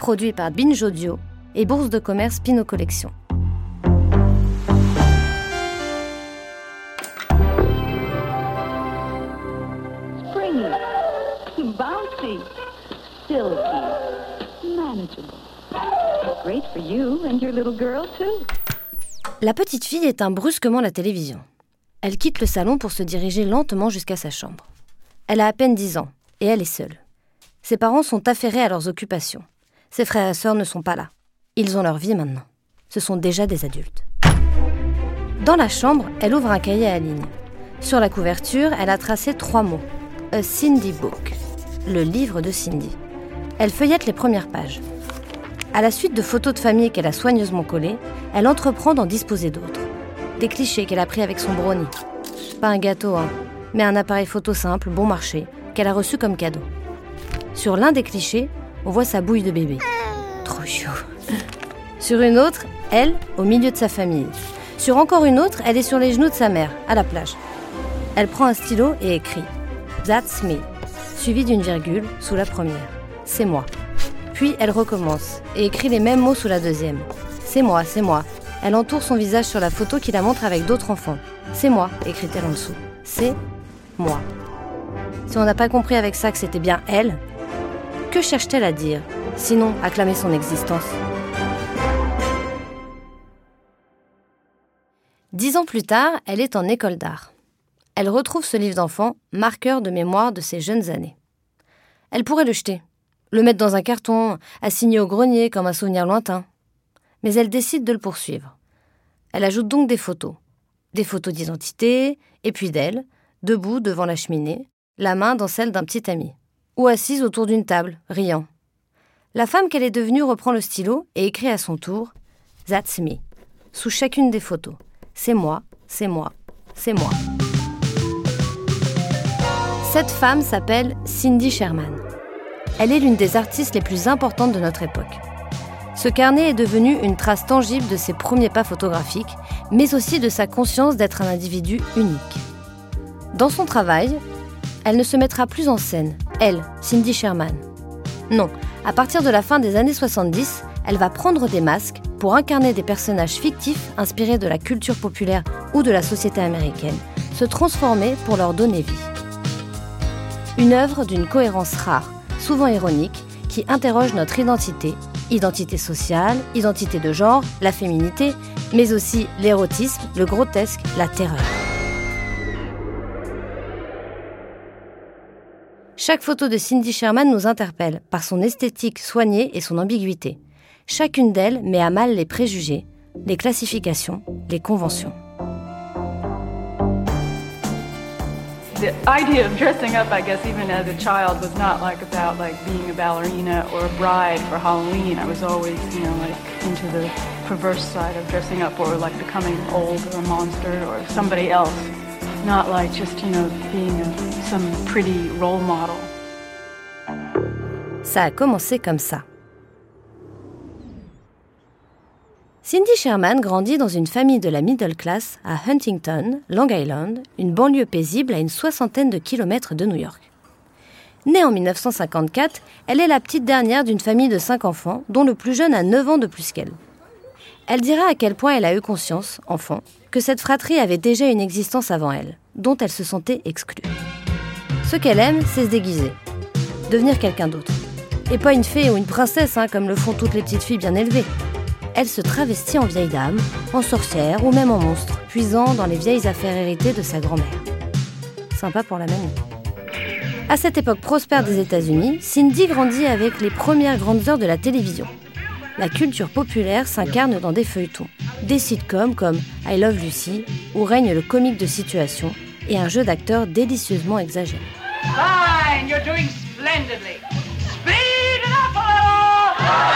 produit par Binge Audio et bourse de commerce Pinot Collection. bouncy, silky, manageable. Great for you and your little girl too. La petite fille éteint brusquement la télévision. Elle quitte le salon pour se diriger lentement jusqu'à sa chambre. Elle a à peine 10 ans et elle est seule. Ses parents sont affairés à leurs occupations. Ses frères et sœurs ne sont pas là. Ils ont leur vie maintenant. Ce sont déjà des adultes. Dans la chambre, elle ouvre un cahier à ligne. Sur la couverture, elle a tracé trois mots. A Cindy Book, le livre de Cindy. Elle feuillette les premières pages. À la suite de photos de famille qu'elle a soigneusement collées, elle entreprend d'en disposer d'autres. Des clichés qu'elle a pris avec son brownie. Pas un gâteau, hein, mais un appareil photo simple, bon marché, qu'elle a reçu comme cadeau. Sur l'un des clichés, on voit sa bouille de bébé. Trop chou. Sur une autre, elle, au milieu de sa famille. Sur encore une autre, elle est sur les genoux de sa mère, à la plage. Elle prend un stylo et écrit That's me, suivi d'une virgule sous la première. C'est moi. Puis elle recommence et écrit les mêmes mots sous la deuxième. C'est moi, c'est moi. Elle entoure son visage sur la photo qui la montre avec d'autres enfants. C'est moi, écrit-elle en dessous. C'est moi. Si on n'a pas compris avec ça que c'était bien elle, que cherche-t-elle à dire Sinon, acclamer son existence? Dix ans plus tard, elle est en école d'art. Elle retrouve ce livre d'enfant, marqueur de mémoire de ses jeunes années. Elle pourrait le jeter, le mettre dans un carton, assigner au grenier comme un souvenir lointain. Mais elle décide de le poursuivre. Elle ajoute donc des photos. Des photos d'identité, et puis d'elle, debout devant la cheminée, la main dans celle d'un petit ami, ou assise autour d'une table, riant. La femme qu'elle est devenue reprend le stylo et écrit à son tour That's me, sous chacune des photos. C'est moi, c'est moi, c'est moi. Cette femme s'appelle Cindy Sherman. Elle est l'une des artistes les plus importantes de notre époque. Ce carnet est devenu une trace tangible de ses premiers pas photographiques, mais aussi de sa conscience d'être un individu unique. Dans son travail, elle ne se mettra plus en scène, elle, Cindy Sherman. Non, à partir de la fin des années 70, elle va prendre des masques pour incarner des personnages fictifs inspirés de la culture populaire ou de la société américaine, se transformer pour leur donner vie. Une œuvre d'une cohérence rare, souvent ironique, qui interroge notre identité, identité sociale, identité de genre, la féminité, mais aussi l'érotisme, le grotesque, la terreur. Chaque photo de Cindy Sherman nous interpelle par son esthétique soignée et son ambiguïté. Chacune d'elles met à mal les préjugés, les classifications, les conventions. the idea of dressing up, I guess, even as a child, was not like about like being a ballerina or a bride for Halloween. I was always, you know, like into the perverse side of dressing up or like becoming old or a monster or somebody else. Not like just, you know, being. Ça a commencé comme ça. Cindy Sherman grandit dans une famille de la middle class à Huntington, Long Island, une banlieue paisible à une soixantaine de kilomètres de New York. Née en 1954, elle est la petite dernière d'une famille de cinq enfants, dont le plus jeune a 9 ans de plus qu'elle. Elle dira à quel point elle a eu conscience, enfant, que cette fratrie avait déjà une existence avant elle, dont elle se sentait exclue. Ce qu'elle aime, c'est se déguiser, devenir quelqu'un d'autre. Et pas une fée ou une princesse, hein, comme le font toutes les petites filles bien élevées elle se travestit en vieille dame, en sorcière ou même en monstre, puisant dans les vieilles affaires héritées de sa grand-mère. Sympa pour la mamie. À cette époque prospère des États-Unis, Cindy grandit avec les premières grandes heures de la télévision. La culture populaire s'incarne dans des feuilletons, des sitcoms comme I Love Lucy, où règne le comique de situation et un jeu d'acteurs délicieusement exagéré. Fine, you're doing splendidly. Speed it up a little!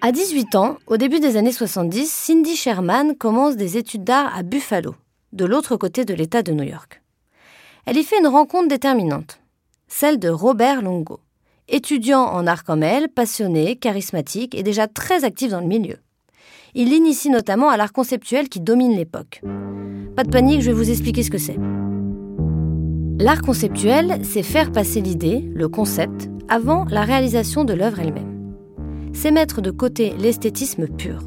À 18 ans, au début des années 70, Cindy Sherman commence des études d'art à Buffalo, de l'autre côté de l'État de New York. Elle y fait une rencontre déterminante, celle de Robert Longo, étudiant en art comme elle, passionné, charismatique et déjà très actif dans le milieu. Il l'initie notamment à l'art conceptuel qui domine l'époque. Pas de panique, je vais vous expliquer ce que c'est. L'art conceptuel, c'est faire passer l'idée, le concept, avant la réalisation de l'œuvre elle-même. C'est mettre de côté l'esthétisme pur.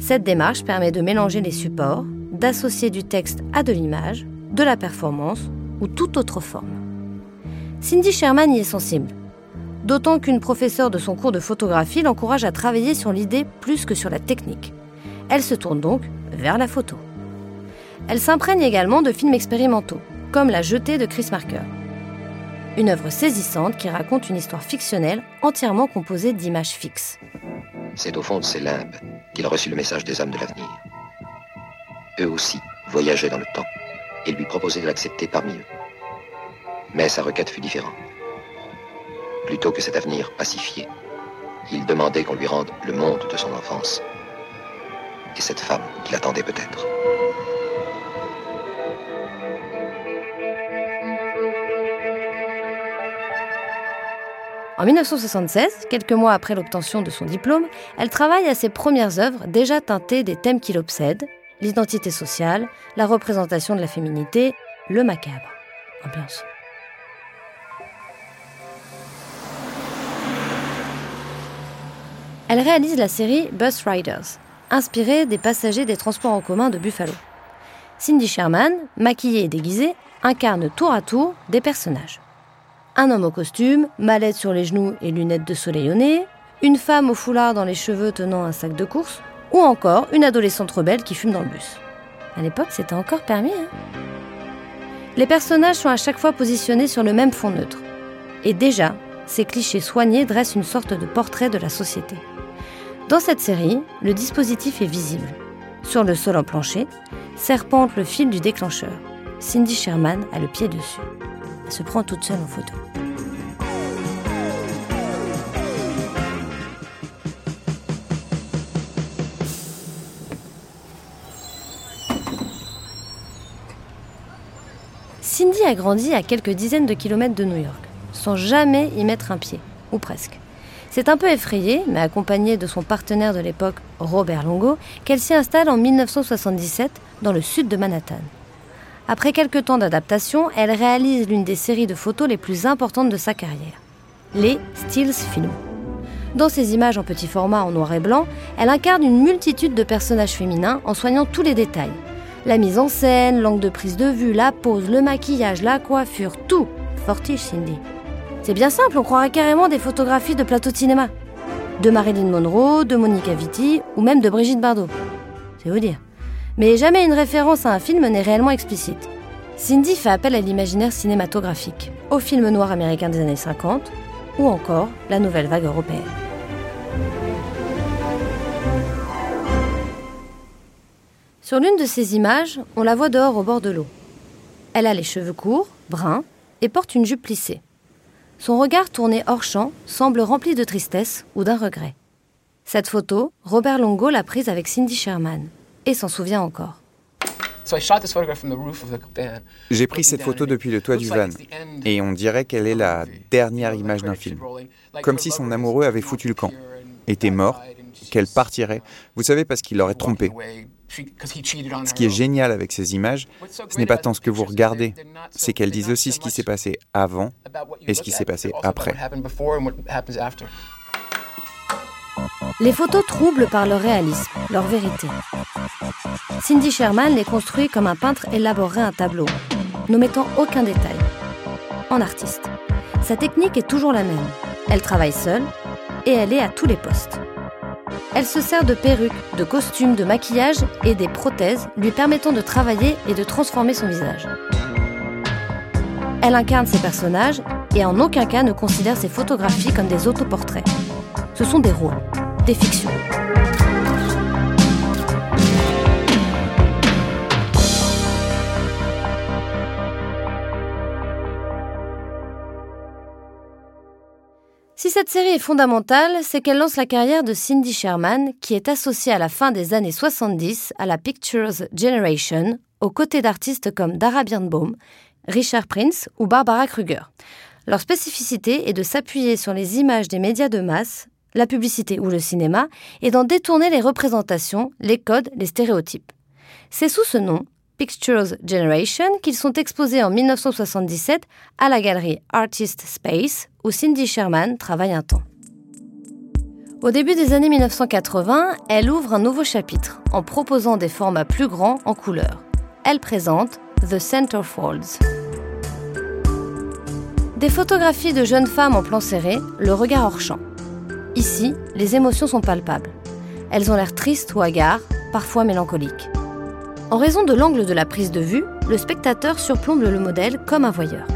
Cette démarche permet de mélanger les supports, d'associer du texte à de l'image, de la performance ou toute autre forme. Cindy Sherman y est sensible. D'autant qu'une professeure de son cours de photographie l'encourage à travailler sur l'idée plus que sur la technique. Elle se tourne donc vers la photo. Elle s'imprègne également de films expérimentaux, comme La Jetée de Chris Marker. Une œuvre saisissante qui raconte une histoire fictionnelle entièrement composée d'images fixes. C'est au fond de ces limbes qu'il reçut le message des hommes de l'avenir. Eux aussi voyageaient dans le temps et lui proposaient de l'accepter parmi eux. Mais sa requête fut différente. Plutôt que cet avenir pacifié, il demandait qu'on lui rende le monde de son enfance. Et cette femme qu'il attendait peut-être. En 1976, quelques mois après l'obtention de son diplôme, elle travaille à ses premières œuvres déjà teintées des thèmes qui l'obsèdent, l'identité sociale, la représentation de la féminité, le macabre. Ambiance. Elle réalise la série Bus Riders, inspirée des passagers des transports en commun de Buffalo. Cindy Sherman, maquillée et déguisée, incarne tour à tour des personnages. Un homme au costume, mallette sur les genoux et lunettes de soleil au nez, une femme au foulard dans les cheveux tenant un sac de course, ou encore une adolescente rebelle qui fume dans le bus. À l'époque, c'était encore permis. Hein les personnages sont à chaque fois positionnés sur le même fond neutre. Et déjà, ces clichés soignés dressent une sorte de portrait de la société. Dans cette série, le dispositif est visible. Sur le sol en plancher, serpente le fil du déclencheur. Cindy Sherman a le pied dessus. Elle se prend toute seule en photo. Cindy a grandi à quelques dizaines de kilomètres de New York, sans jamais y mettre un pied, ou presque. C'est un peu effrayée, mais accompagnée de son partenaire de l'époque, Robert Longo, qu'elle s'y installe en 1977 dans le sud de Manhattan. Après quelques temps d'adaptation, elle réalise l'une des séries de photos les plus importantes de sa carrière, les Stills Films. Dans ces images en petit format en noir et blanc, elle incarne une multitude de personnages féminins en soignant tous les détails. La mise en scène, l'angle de prise de vue, la pose, le maquillage, la coiffure, tout. Fortiche, Cindy. C'est bien simple, on croirait carrément des photographies de plateau de cinéma. De Marilyn Monroe, de Monica Vitti ou même de Brigitte Bardot. C'est vous dire. Mais jamais une référence à un film n'est réellement explicite. Cindy fait appel à l'imaginaire cinématographique, au film noir américain des années 50 ou encore la nouvelle vague européenne. Sur l'une de ces images, on la voit dehors au bord de l'eau. Elle a les cheveux courts, bruns, et porte une jupe plissée. Son regard tourné hors champ semble rempli de tristesse ou d'un regret. Cette photo, Robert Longo l'a prise avec Cindy Sherman et s'en souvient encore. J'ai pris cette photo depuis le toit du van et on dirait qu'elle est la dernière image d'un film. Comme si son amoureux avait foutu le camp, était mort, qu'elle partirait, vous savez, parce qu'il l'aurait trompée. Ce qui est génial avec ces images, ce n'est pas tant ce que vous regardez, c'est qu'elles disent aussi ce qui s'est passé avant et ce qui s'est passé après. Les photos troublent par leur réalisme, leur vérité. Cindy Sherman les construit comme un peintre élaborerait un tableau, n'omettant aucun détail. En artiste. Sa technique est toujours la même. Elle travaille seule et elle est à tous les postes. Elle se sert de perruques, de costumes, de maquillage et des prothèses lui permettant de travailler et de transformer son visage. Elle incarne ses personnages et en aucun cas ne considère ses photographies comme des autoportraits. Ce sont des rôles, des fictions. Cette série est fondamentale, c'est qu'elle lance la carrière de Cindy Sherman, qui est associée à la fin des années 70 à la Pictures Generation, aux côtés d'artistes comme Dara Birnbaum, Richard Prince ou Barbara Kruger. Leur spécificité est de s'appuyer sur les images des médias de masse, la publicité ou le cinéma, et d'en détourner les représentations, les codes, les stéréotypes. C'est sous ce nom, Pictures Generation qu'ils sont exposés en 1977 à la galerie Artist Space où Cindy Sherman travaille un temps. Au début des années 1980, elle ouvre un nouveau chapitre en proposant des formats plus grands en couleur. Elle présente The Centerfolds. Des photographies de jeunes femmes en plan serré, le regard hors champ. Ici, les émotions sont palpables. Elles ont l'air tristes ou hagards, parfois mélancoliques. En raison de l'angle de la prise de vue, le spectateur surplombe le modèle comme un voyeur.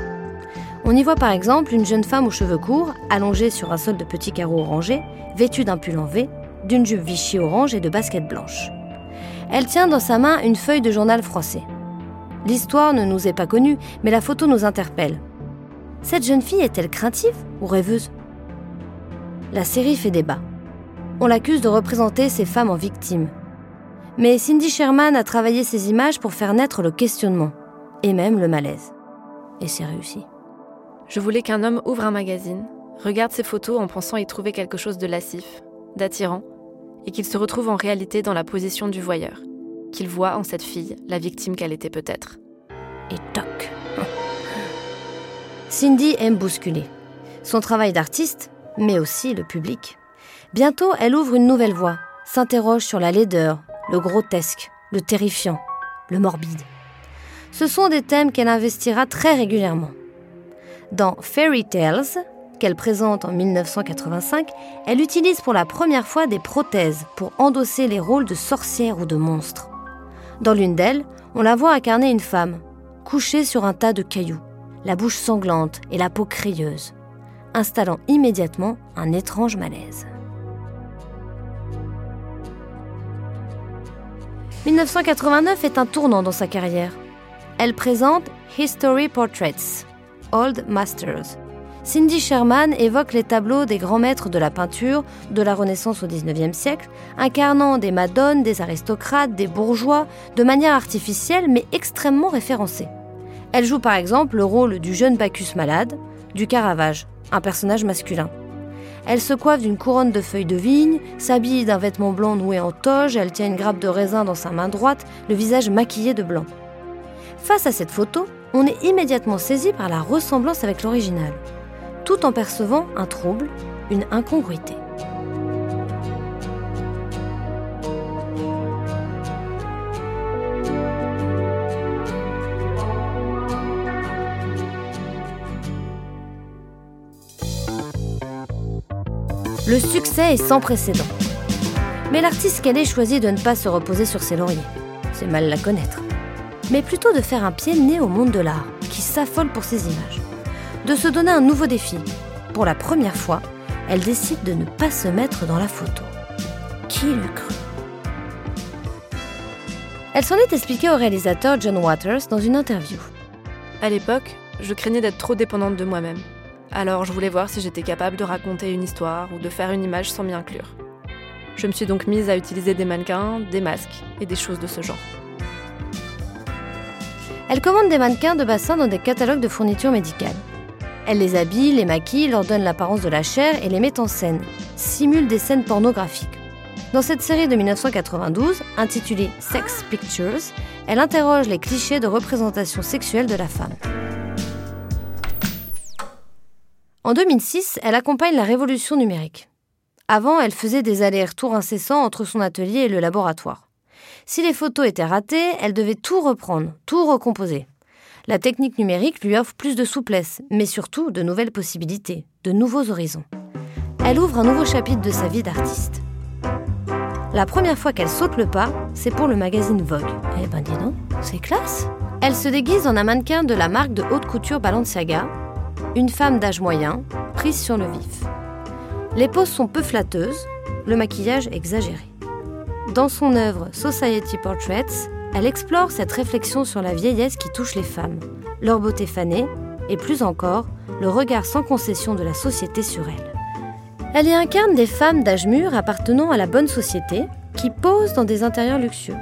On y voit par exemple une jeune femme aux cheveux courts, allongée sur un sol de petits carreaux orangés, vêtue d'un pull en V, d'une jupe Vichy orange et de baskets blanches. Elle tient dans sa main une feuille de journal français. L'histoire ne nous est pas connue, mais la photo nous interpelle. Cette jeune fille est-elle craintive ou rêveuse? La série fait débat. On l'accuse de représenter ces femmes en victimes. Mais Cindy Sherman a travaillé ces images pour faire naître le questionnement, et même le malaise. Et c'est réussi. Je voulais qu'un homme ouvre un magazine, regarde ses photos en pensant y trouver quelque chose de lascif, d'attirant, et qu'il se retrouve en réalité dans la position du voyeur, qu'il voit en cette fille la victime qu'elle était peut-être. Et toc Cindy aime bousculer. Son travail d'artiste, mais aussi le public. Bientôt, elle ouvre une nouvelle voie, s'interroge sur la laideur, le grotesque, le terrifiant, le morbide. Ce sont des thèmes qu'elle investira très régulièrement. Dans Fairy Tales, qu'elle présente en 1985, elle utilise pour la première fois des prothèses pour endosser les rôles de sorcière ou de monstre. Dans l'une d'elles, on la voit incarner une femme, couchée sur un tas de cailloux, la bouche sanglante et la peau crayeuse, installant immédiatement un étrange malaise. 1989 est un tournant dans sa carrière. Elle présente History Portraits, Old Masters. Cindy Sherman évoque les tableaux des grands maîtres de la peinture de la Renaissance au XIXe siècle, incarnant des madones, des aristocrates, des bourgeois, de manière artificielle mais extrêmement référencée. Elle joue par exemple le rôle du jeune Bacchus malade, du Caravage, un personnage masculin. Elle se coiffe d'une couronne de feuilles de vigne, s'habille d'un vêtement blanc noué en toge, elle tient une grappe de raisin dans sa main droite, le visage maquillé de blanc. Face à cette photo, on est immédiatement saisi par la ressemblance avec l'original, tout en percevant un trouble, une incongruité. Le succès est sans précédent. Mais l'artiste qu'elle est choisit de ne pas se reposer sur ses lauriers. C'est mal la connaître mais plutôt de faire un pied né au monde de l'art, qui s'affole pour ses images. De se donner un nouveau défi. Pour la première fois, elle décide de ne pas se mettre dans la photo. Qui l'eût cru Elle s'en est expliquée au réalisateur John Waters dans une interview. À l'époque, je craignais d'être trop dépendante de moi-même. Alors je voulais voir si j'étais capable de raconter une histoire ou de faire une image sans m'y inclure. Je me suis donc mise à utiliser des mannequins, des masques et des choses de ce genre. Elle commande des mannequins de bassin dans des catalogues de fournitures médicales. Elle les habille, les maquille, leur donne l'apparence de la chair et les met en scène, simule des scènes pornographiques. Dans cette série de 1992, intitulée Sex Pictures, elle interroge les clichés de représentation sexuelle de la femme. En 2006, elle accompagne la révolution numérique. Avant, elle faisait des allers-retours incessants entre son atelier et le laboratoire. Si les photos étaient ratées, elle devait tout reprendre, tout recomposer. La technique numérique lui offre plus de souplesse, mais surtout de nouvelles possibilités, de nouveaux horizons. Elle ouvre un nouveau chapitre de sa vie d'artiste. La première fois qu'elle saute le pas, c'est pour le magazine Vogue. Eh ben dis donc, c'est classe Elle se déguise en un mannequin de la marque de haute couture Balenciaga, une femme d'âge moyen, prise sur le vif. Les poses sont peu flatteuses, le maquillage exagéré. Dans son œuvre Society Portraits, elle explore cette réflexion sur la vieillesse qui touche les femmes, leur beauté fanée et plus encore, le regard sans concession de la société sur elles. Elle y incarne des femmes d'âge mûr appartenant à la bonne société qui posent dans des intérieurs luxueux.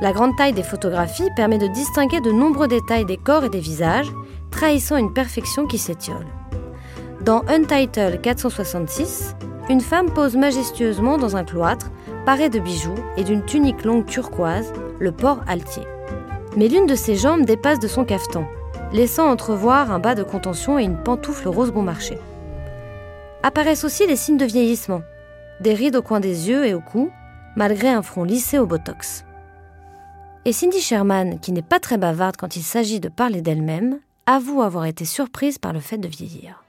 La grande taille des photographies permet de distinguer de nombreux détails des corps et des visages, trahissant une perfection qui s'étiole. Dans Untitled 466, une femme pose majestueusement dans un cloître parée de bijoux et d'une tunique longue turquoise, le port altier. Mais l'une de ses jambes dépasse de son cafetan, laissant entrevoir un bas de contention et une pantoufle rose bon marché. Apparaissent aussi les signes de vieillissement, des rides au coin des yeux et au cou, malgré un front lissé au botox. Et Cindy Sherman, qui n'est pas très bavarde quand il s'agit de parler d'elle-même, avoue avoir été surprise par le fait de vieillir.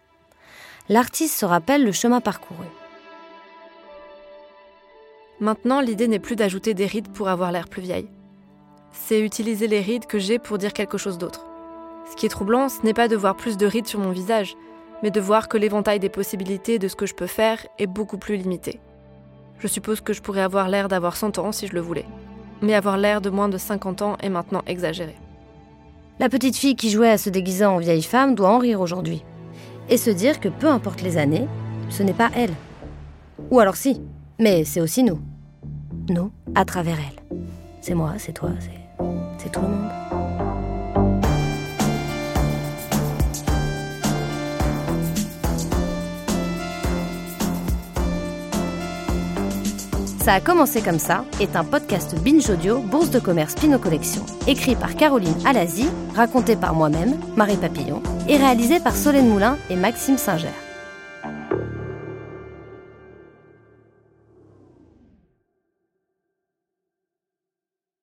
L'artiste se rappelle le chemin parcouru. Maintenant, l'idée n'est plus d'ajouter des rides pour avoir l'air plus vieille. C'est utiliser les rides que j'ai pour dire quelque chose d'autre. Ce qui est troublant, ce n'est pas de voir plus de rides sur mon visage, mais de voir que l'éventail des possibilités de ce que je peux faire est beaucoup plus limité. Je suppose que je pourrais avoir l'air d'avoir 100 ans si je le voulais. Mais avoir l'air de moins de 50 ans est maintenant exagéré. La petite fille qui jouait à se déguiser en vieille femme doit en rire aujourd'hui. Et se dire que peu importe les années, ce n'est pas elle. Ou alors si, mais c'est aussi nous. Nous, à travers elle. C'est moi, c'est toi, c'est, tout le monde. Ça a commencé comme ça est un podcast Binge Audio, Bourse de commerce Pinot Collection, écrit par Caroline Alazi, raconté par moi-même, Marie Papillon, et réalisé par Solène Moulin et Maxime Singer.